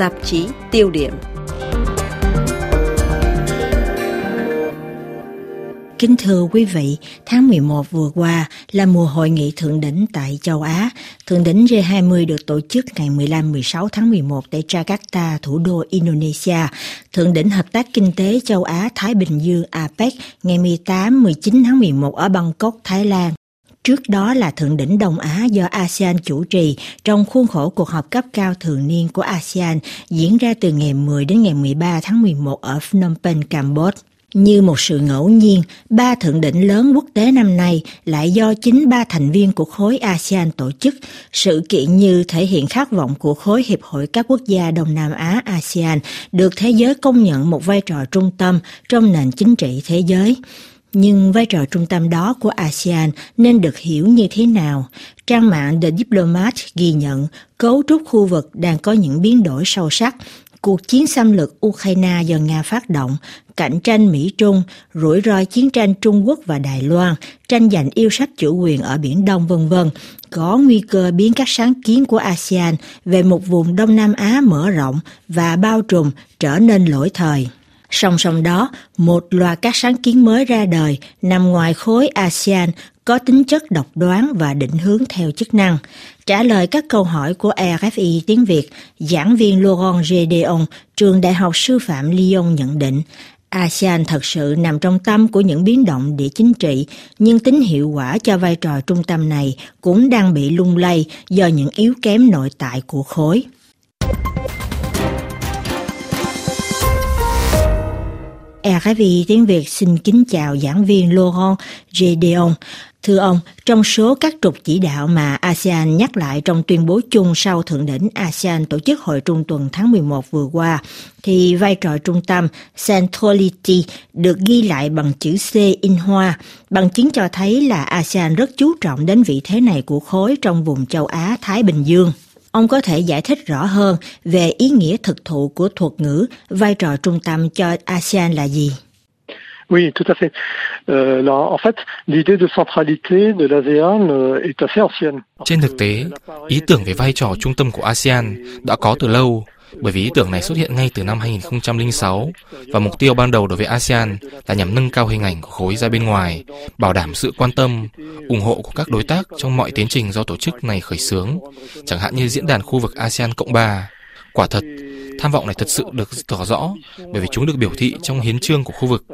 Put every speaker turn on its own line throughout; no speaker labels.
tạp chí tiêu điểm.
Kính thưa quý vị, tháng 11 vừa qua là mùa hội nghị thượng đỉnh tại châu Á. Thượng đỉnh G20 được tổ chức ngày 15-16 tháng 11 tại Jakarta, thủ đô Indonesia. Thượng đỉnh Hợp tác Kinh tế châu Á-Thái Bình Dương APEC ngày 18-19 tháng 11 ở Bangkok, Thái Lan. Trước đó là Thượng đỉnh Đông Á do ASEAN chủ trì trong khuôn khổ cuộc họp cấp cao thường niên của ASEAN diễn ra từ ngày 10 đến ngày 13 tháng 11 ở Phnom Penh, Campuchia. Như một sự ngẫu nhiên, ba thượng đỉnh lớn quốc tế năm nay lại do chính ba thành viên của khối ASEAN tổ chức. Sự kiện như thể hiện khát vọng của khối Hiệp hội các quốc gia Đông Nam Á ASEAN được thế giới công nhận một vai trò trung tâm trong nền chính trị thế giới. Nhưng vai trò trung tâm đó của ASEAN nên được hiểu như thế nào? Trang mạng The Diplomat ghi nhận cấu trúc khu vực đang có những biến đổi sâu sắc. Cuộc chiến xâm lược Ukraine do Nga phát động, cạnh tranh Mỹ-Trung, rủi ro chiến tranh Trung Quốc và Đài Loan, tranh giành yêu sách chủ quyền ở Biển Đông vân vân có nguy cơ biến các sáng kiến của ASEAN về một vùng Đông Nam Á mở rộng và bao trùm trở nên lỗi thời. Song song đó, một loạt các sáng kiến mới ra đời nằm ngoài khối ASEAN có tính chất độc đoán và định hướng theo chức năng. Trả lời các câu hỏi của RFI tiếng Việt, giảng viên Laurent Gedeon, trường Đại học Sư phạm Lyon nhận định, ASEAN thật sự nằm trong tâm của những biến động địa chính trị, nhưng tính hiệu quả cho vai trò trung tâm này cũng đang bị lung lay do những yếu kém nội tại của khối. À, RFI tiếng Việt xin kính chào giảng viên Laurent Gedeon. Thưa ông, trong số các trục chỉ đạo mà ASEAN nhắc lại trong tuyên bố chung sau thượng đỉnh ASEAN tổ chức hội trung tuần tháng 11 vừa qua, thì vai trò trung tâm Centrality được ghi lại bằng chữ C in hoa, bằng chứng cho thấy là ASEAN rất chú trọng đến vị thế này của khối trong vùng châu Á-Thái Bình Dương. Ông có thể giải thích rõ hơn về ý nghĩa thực thụ của thuật ngữ vai trò trung tâm cho ASEAN là gì?
Oui, tout à fait. Euh, là, en fait, l'idée de centralité de l'ASEAN euh, est assez ancienne.
Trên thực tế, ý tưởng về vai trò trung tâm của ASEAN đã có từ lâu bởi vì ý tưởng này xuất hiện ngay từ năm 2006 và mục tiêu ban đầu đối với ASEAN là nhằm nâng cao hình ảnh của khối ra bên ngoài, bảo đảm sự quan tâm, ủng hộ của các đối tác trong mọi tiến trình do tổ chức này khởi xướng, chẳng hạn như diễn đàn khu vực ASEAN Cộng 3. Quả thật, Tham vọng này thật sự được tỏ rõ bởi vì chúng được biểu thị trong hiến trương của khu vực.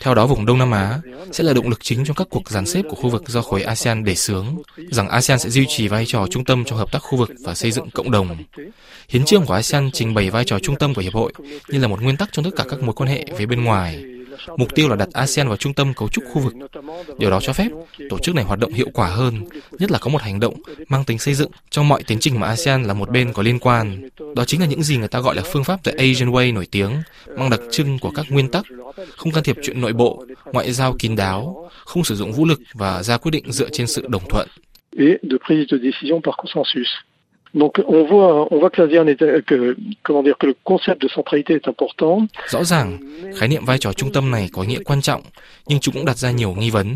Theo đó, vùng Đông Nam Á sẽ là động lực chính trong các cuộc dàn xếp của khu vực do khối ASEAN đề xướng, rằng ASEAN sẽ duy trì vai trò trung tâm trong hợp tác khu vực và xây dựng cộng đồng. Hiến trương của ASEAN trình bày vai trò trung tâm của hiệp hội như là một nguyên tắc trong tất cả các mối quan hệ với bên ngoài Mục tiêu là đặt ASEAN vào trung tâm cấu trúc khu vực. Điều đó cho phép tổ chức này hoạt động hiệu quả hơn, nhất là có một hành động mang tính xây dựng trong mọi tiến trình mà ASEAN là một bên có liên quan. Đó chính là những gì người ta gọi là phương pháp The Asian Way nổi tiếng, mang đặc trưng của các nguyên tắc, không can thiệp chuyện nội bộ, ngoại giao kín đáo, không sử dụng vũ lực và ra quyết định dựa trên sự đồng thuận.
Et de prise de décision par consensus. Donc on voit, on voit que l'ASEAN est, euh, que, comment dire, que le concept de centralité est important.
Rõ ràng, khái niệm vai trò trung tâm này có nghĩa quan trọng, nhưng chúng cũng đặt ra nhiều nghi vấn.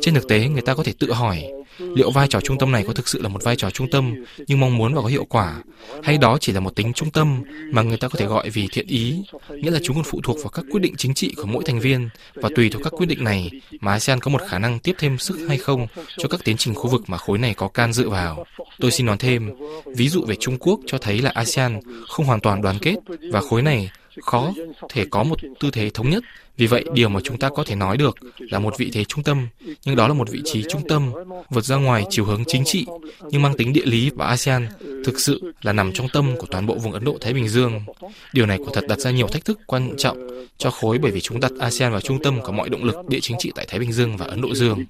Trên thực tế, người ta có thể tự hỏi, liệu vai trò trung tâm này có thực sự là một vai trò trung tâm nhưng mong muốn và có hiệu quả, hay đó chỉ là một tính trung tâm mà người ta có thể gọi vì thiện ý, nghĩa là chúng còn phụ thuộc vào các quyết định chính trị của mỗi thành viên và tùy thuộc các quyết định này mà ASEAN có một khả năng tiếp thêm sức hay không cho các tiến trình khu vực mà khối này có can dự vào. Tôi xin nói thêm, ví dụ về Trung Quốc cho thấy là ASEAN không hoàn toàn đoàn kết và khối này khó thể có một tư thế thống nhất. Vì vậy, điều mà chúng ta có thể nói được là một vị thế trung tâm, nhưng đó là một vị trí trung tâm vượt ra ngoài chiều hướng chính trị, nhưng mang tính địa lý và ASEAN thực sự là nằm trong tâm của toàn bộ vùng Ấn Độ-Thái Bình Dương. Điều này quả thật đặt ra nhiều thách thức quan trọng cho khối bởi vì chúng đặt ASEAN vào trung tâm của mọi động lực địa chính trị tại Thái Bình Dương và Ấn Độ Dương.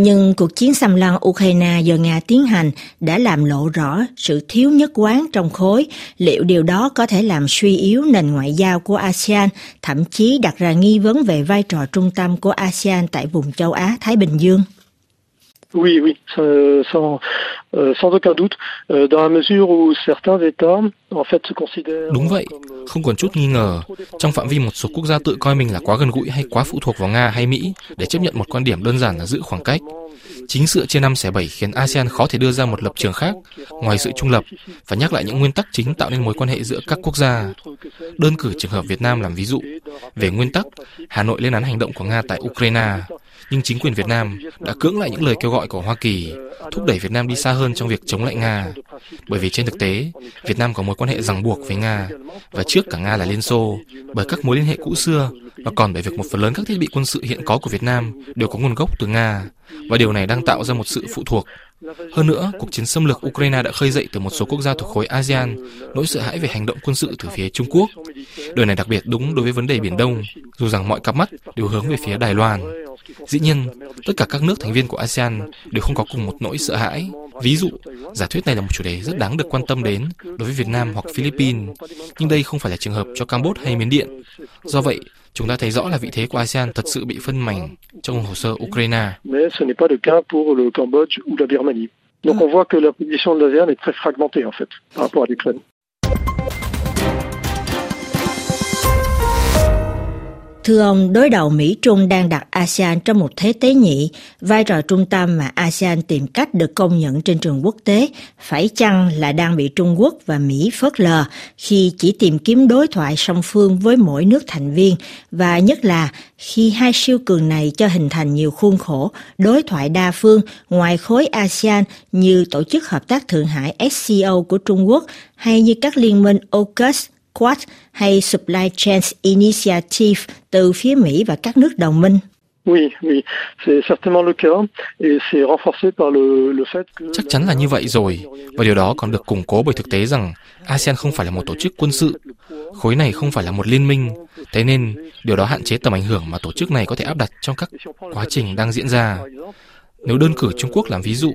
Nhưng cuộc chiến xâm lăng Ukraine do Nga tiến hành đã làm lộ rõ sự thiếu nhất quán trong khối. Liệu điều đó có thể làm suy yếu nền ngoại giao của ASEAN, thậm chí đặt ra nghi vấn về vai trò trung tâm của ASEAN tại vùng châu Á-Thái Bình Dương?
Oui, oui, ça, ça,
Đúng vậy, không còn chút nghi ngờ, trong phạm vi một số quốc gia tự coi mình là quá gần gũi hay quá phụ thuộc vào Nga hay Mỹ để chấp nhận một quan điểm đơn giản là giữ khoảng cách. Chính sự chia năm xẻ bảy khiến ASEAN khó thể đưa ra một lập trường khác ngoài sự trung lập và nhắc lại những nguyên tắc chính tạo nên mối quan hệ giữa các quốc gia. Đơn cử trường hợp Việt Nam làm ví dụ. Về nguyên tắc, Hà Nội lên án hành động của Nga tại Ukraine, nhưng chính quyền Việt Nam đã cưỡng lại những lời kêu gọi của Hoa Kỳ, thúc đẩy Việt Nam đi xa hơn trong việc chống lại Nga. Bởi vì trên thực tế, Việt Nam có mối quan hệ ràng buộc với Nga, và trước cả Nga là Liên Xô, bởi các mối liên hệ cũ xưa, mà còn bởi việc một phần lớn các thiết bị quân sự hiện có của Việt Nam đều có nguồn gốc từ Nga, và điều này đang tạo ra một sự phụ thuộc. Hơn nữa, cuộc chiến xâm lược Ukraine đã khơi dậy từ một số quốc gia thuộc khối ASEAN nỗi sợ hãi về hành động quân sự từ phía Trung Quốc. Điều này đặc biệt đúng đối với vấn đề Biển Đông, dù rằng mọi cặp mắt đều hướng về phía Đài Loan. Dĩ nhiên, tất cả các nước thành viên của ASEAN đều không có cùng một nỗi sợ hãi. Ví dụ, giả thuyết này là một chủ đề rất đáng được quan tâm đến đối với Việt Nam hoặc Philippines, nhưng đây không phải là trường hợp cho Campuchia hay Miến Điện. Do vậy, chúng ta thấy rõ là vị thế của ASEAN thật sự bị phân mảnh trong hồ sơ Ukraine.
Donc on voit que la position de l'ASEAN est très fragmentée en fait par rapport à l'Ukraine.
Thưa ông, đối đầu Mỹ-Trung đang đặt ASEAN trong một thế tế nhị, vai trò trung tâm mà ASEAN tìm cách được công nhận trên trường quốc tế, phải chăng là đang bị Trung Quốc và Mỹ phớt lờ khi chỉ tìm kiếm đối thoại song phương với mỗi nước thành viên, và nhất là khi hai siêu cường này cho hình thành nhiều khuôn khổ đối thoại đa phương ngoài khối ASEAN như Tổ chức Hợp tác Thượng Hải SCO của Trung Quốc hay như các liên minh AUKUS Quad hay Supply Chain Initiative từ phía Mỹ và các nước đồng minh?
Oui, oui, c'est certainement le cas et c'est renforcé par le, le fait que
Chắc chắn là như vậy rồi, và điều đó còn được củng cố bởi thực tế rằng ASEAN không phải là một tổ chức quân sự, khối này không phải là một liên minh, thế nên điều đó hạn chế tầm ảnh hưởng mà tổ chức này có thể áp đặt trong các quá trình đang diễn ra. Nếu đơn cử Trung Quốc làm ví dụ,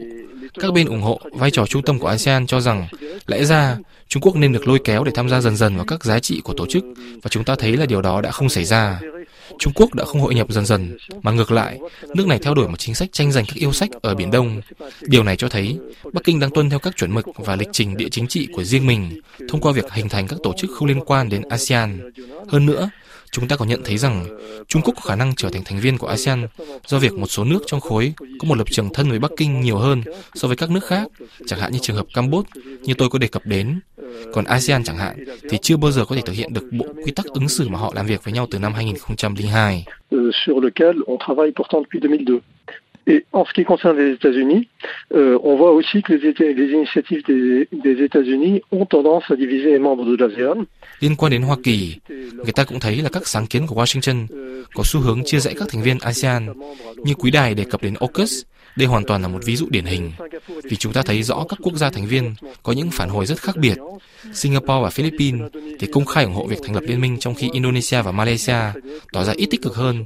các bên ủng hộ vai trò trung tâm của ASEAN cho rằng lẽ ra Trung Quốc nên được lôi kéo để tham gia dần dần vào các giá trị của tổ chức và chúng ta thấy là điều đó đã không xảy ra. Trung Quốc đã không hội nhập dần dần, mà ngược lại, nước này theo đuổi một chính sách tranh giành các yêu sách ở Biển Đông. Điều này cho thấy Bắc Kinh đang tuân theo các chuẩn mực và lịch trình địa chính trị của riêng mình thông qua việc hình thành các tổ chức không liên quan đến ASEAN. Hơn nữa, chúng ta còn nhận thấy rằng Trung Quốc có khả năng trở thành thành viên của ASEAN do việc một số nước trong khối có một lập trường thân với Bắc Kinh nhiều hơn so với các nước khác, chẳng hạn như trường hợp Campuchia như tôi có đề cập đến. Còn ASEAN chẳng hạn thì chưa bao giờ có thể thực hiện được bộ quy tắc ứng xử mà họ làm việc với nhau từ năm 2002.
Sur lequel on travaille pourtant depuis 2002. Et en ce qui concerne les États-Unis, euh, on voit aussi que les, les initiatives des, des États-Unis ont tendance à diviser les membres de l'ASEAN.
Liên quan đến Hoa Kỳ, người ta cũng thấy là các sáng kiến của Washington có xu hướng chia rẽ các thành viên ASEAN, như quý đài đề cập đến AUKUS, đây hoàn toàn là một ví dụ điển hình, vì chúng ta thấy rõ các quốc gia thành viên có những phản hồi rất khác biệt. Singapore và Philippines thì công khai ủng hộ việc thành lập liên minh trong khi Indonesia và Malaysia tỏ ra ít tích cực hơn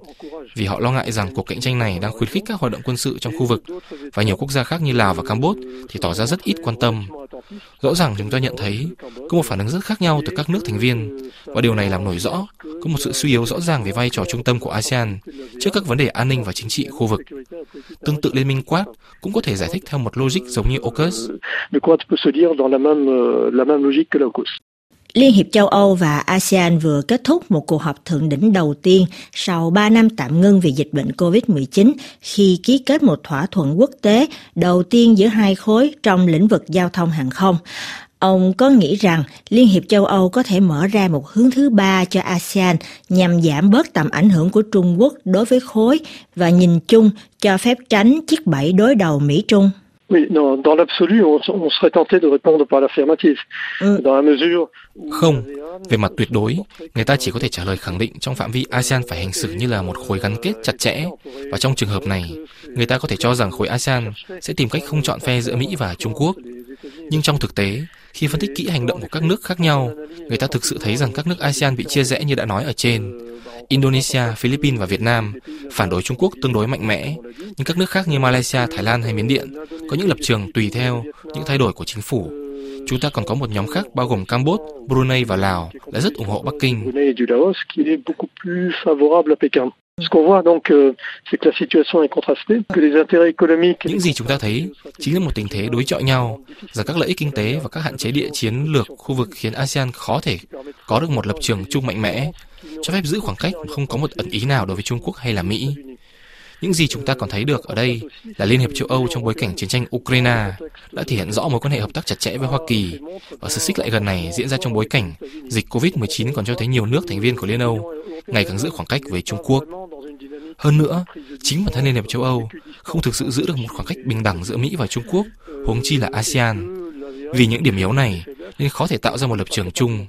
vì họ lo ngại rằng cuộc cạnh tranh này đang khuyến khích các hoạt động quân sự trong khu vực và nhiều quốc gia khác như Lào và Campuchia thì tỏ ra rất ít quan tâm. Rõ ràng chúng ta nhận thấy có một phản ứng rất khác nhau từ các nước thành viên và điều này làm nổi rõ, có một sự suy yếu rõ ràng về vai trò trung tâm của ASEAN trước các vấn đề an ninh và chính trị khu vực. Tương tự, Liên minh Quad cũng có thể giải thích theo một logic giống như AUKUS.
Liên hiệp châu Âu và ASEAN vừa kết thúc một cuộc họp thượng đỉnh đầu tiên sau 3 năm tạm ngưng vì dịch bệnh COVID-19 khi ký kết một thỏa thuận quốc tế đầu tiên giữa hai khối trong lĩnh vực giao thông hàng không. Ông có nghĩ rằng Liên hiệp châu Âu có thể mở ra một hướng thứ ba cho ASEAN nhằm giảm bớt tầm ảnh hưởng của Trung Quốc đối với khối và nhìn chung cho phép tránh chiếc bẫy đối đầu Mỹ-Trung?
Oui, dans, dans l'absolu, on, on serait tenté de répondre par l'affirmative.
Ừ. Dans la mesure Không, về mặt tuyệt đối, người ta chỉ có thể trả lời khẳng định trong phạm vi ASEAN phải hành xử như là một khối gắn kết chặt chẽ. Và trong trường hợp này, người ta có thể cho rằng khối ASEAN sẽ tìm cách không chọn phe giữa Mỹ và Trung Quốc. Nhưng trong thực tế, khi phân tích kỹ hành động của các nước khác nhau, người ta thực sự thấy rằng các nước ASEAN bị chia rẽ như đã nói ở trên. Indonesia, Philippines và Việt Nam phản đối Trung Quốc tương đối mạnh mẽ, nhưng các nước khác như Malaysia, Thái Lan hay Miến Điện có những lập trường tùy theo những thay đổi của chính phủ. Chúng ta còn có một nhóm khác bao gồm Campuchia, Brunei và Lào đã rất ủng hộ Bắc Kinh.
Euh,
Những gì chúng ta thấy chính là một tình thế đối chọi nhau giữa các lợi ích kinh tế và các hạn chế địa chiến lược khu vực khiến ASEAN khó thể có được một lập trường chung mạnh mẽ, cho phép giữ khoảng cách không có một ẩn ý nào đối với Trung Quốc hay là Mỹ. Những gì chúng ta còn thấy được ở đây là Liên hiệp châu Âu trong bối cảnh chiến tranh Ukraine đã thể hiện rõ mối quan hệ hợp tác chặt chẽ với Hoa Kỳ và sự xích lại gần này diễn ra trong bối cảnh dịch COVID-19 còn cho thấy nhiều nước thành viên của Liên Âu ngày càng giữ khoảng cách với Trung Quốc. Hơn nữa, chính bản thân Liên hiệp châu Âu không thực sự giữ được một khoảng cách bình đẳng giữa Mỹ và Trung Quốc, huống chi là ASEAN. Vì những điểm yếu này nên khó thể tạo ra một lập trường chung.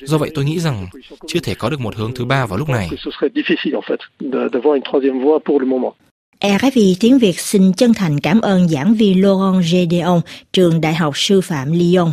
Do vậy tôi nghĩ rằng chưa thể có được một hướng thứ ba vào lúc này.
RFI tiếng Việt xin chân thành cảm ơn giảng viên Laurent Gedeon, trường Đại học Sư phạm Lyon.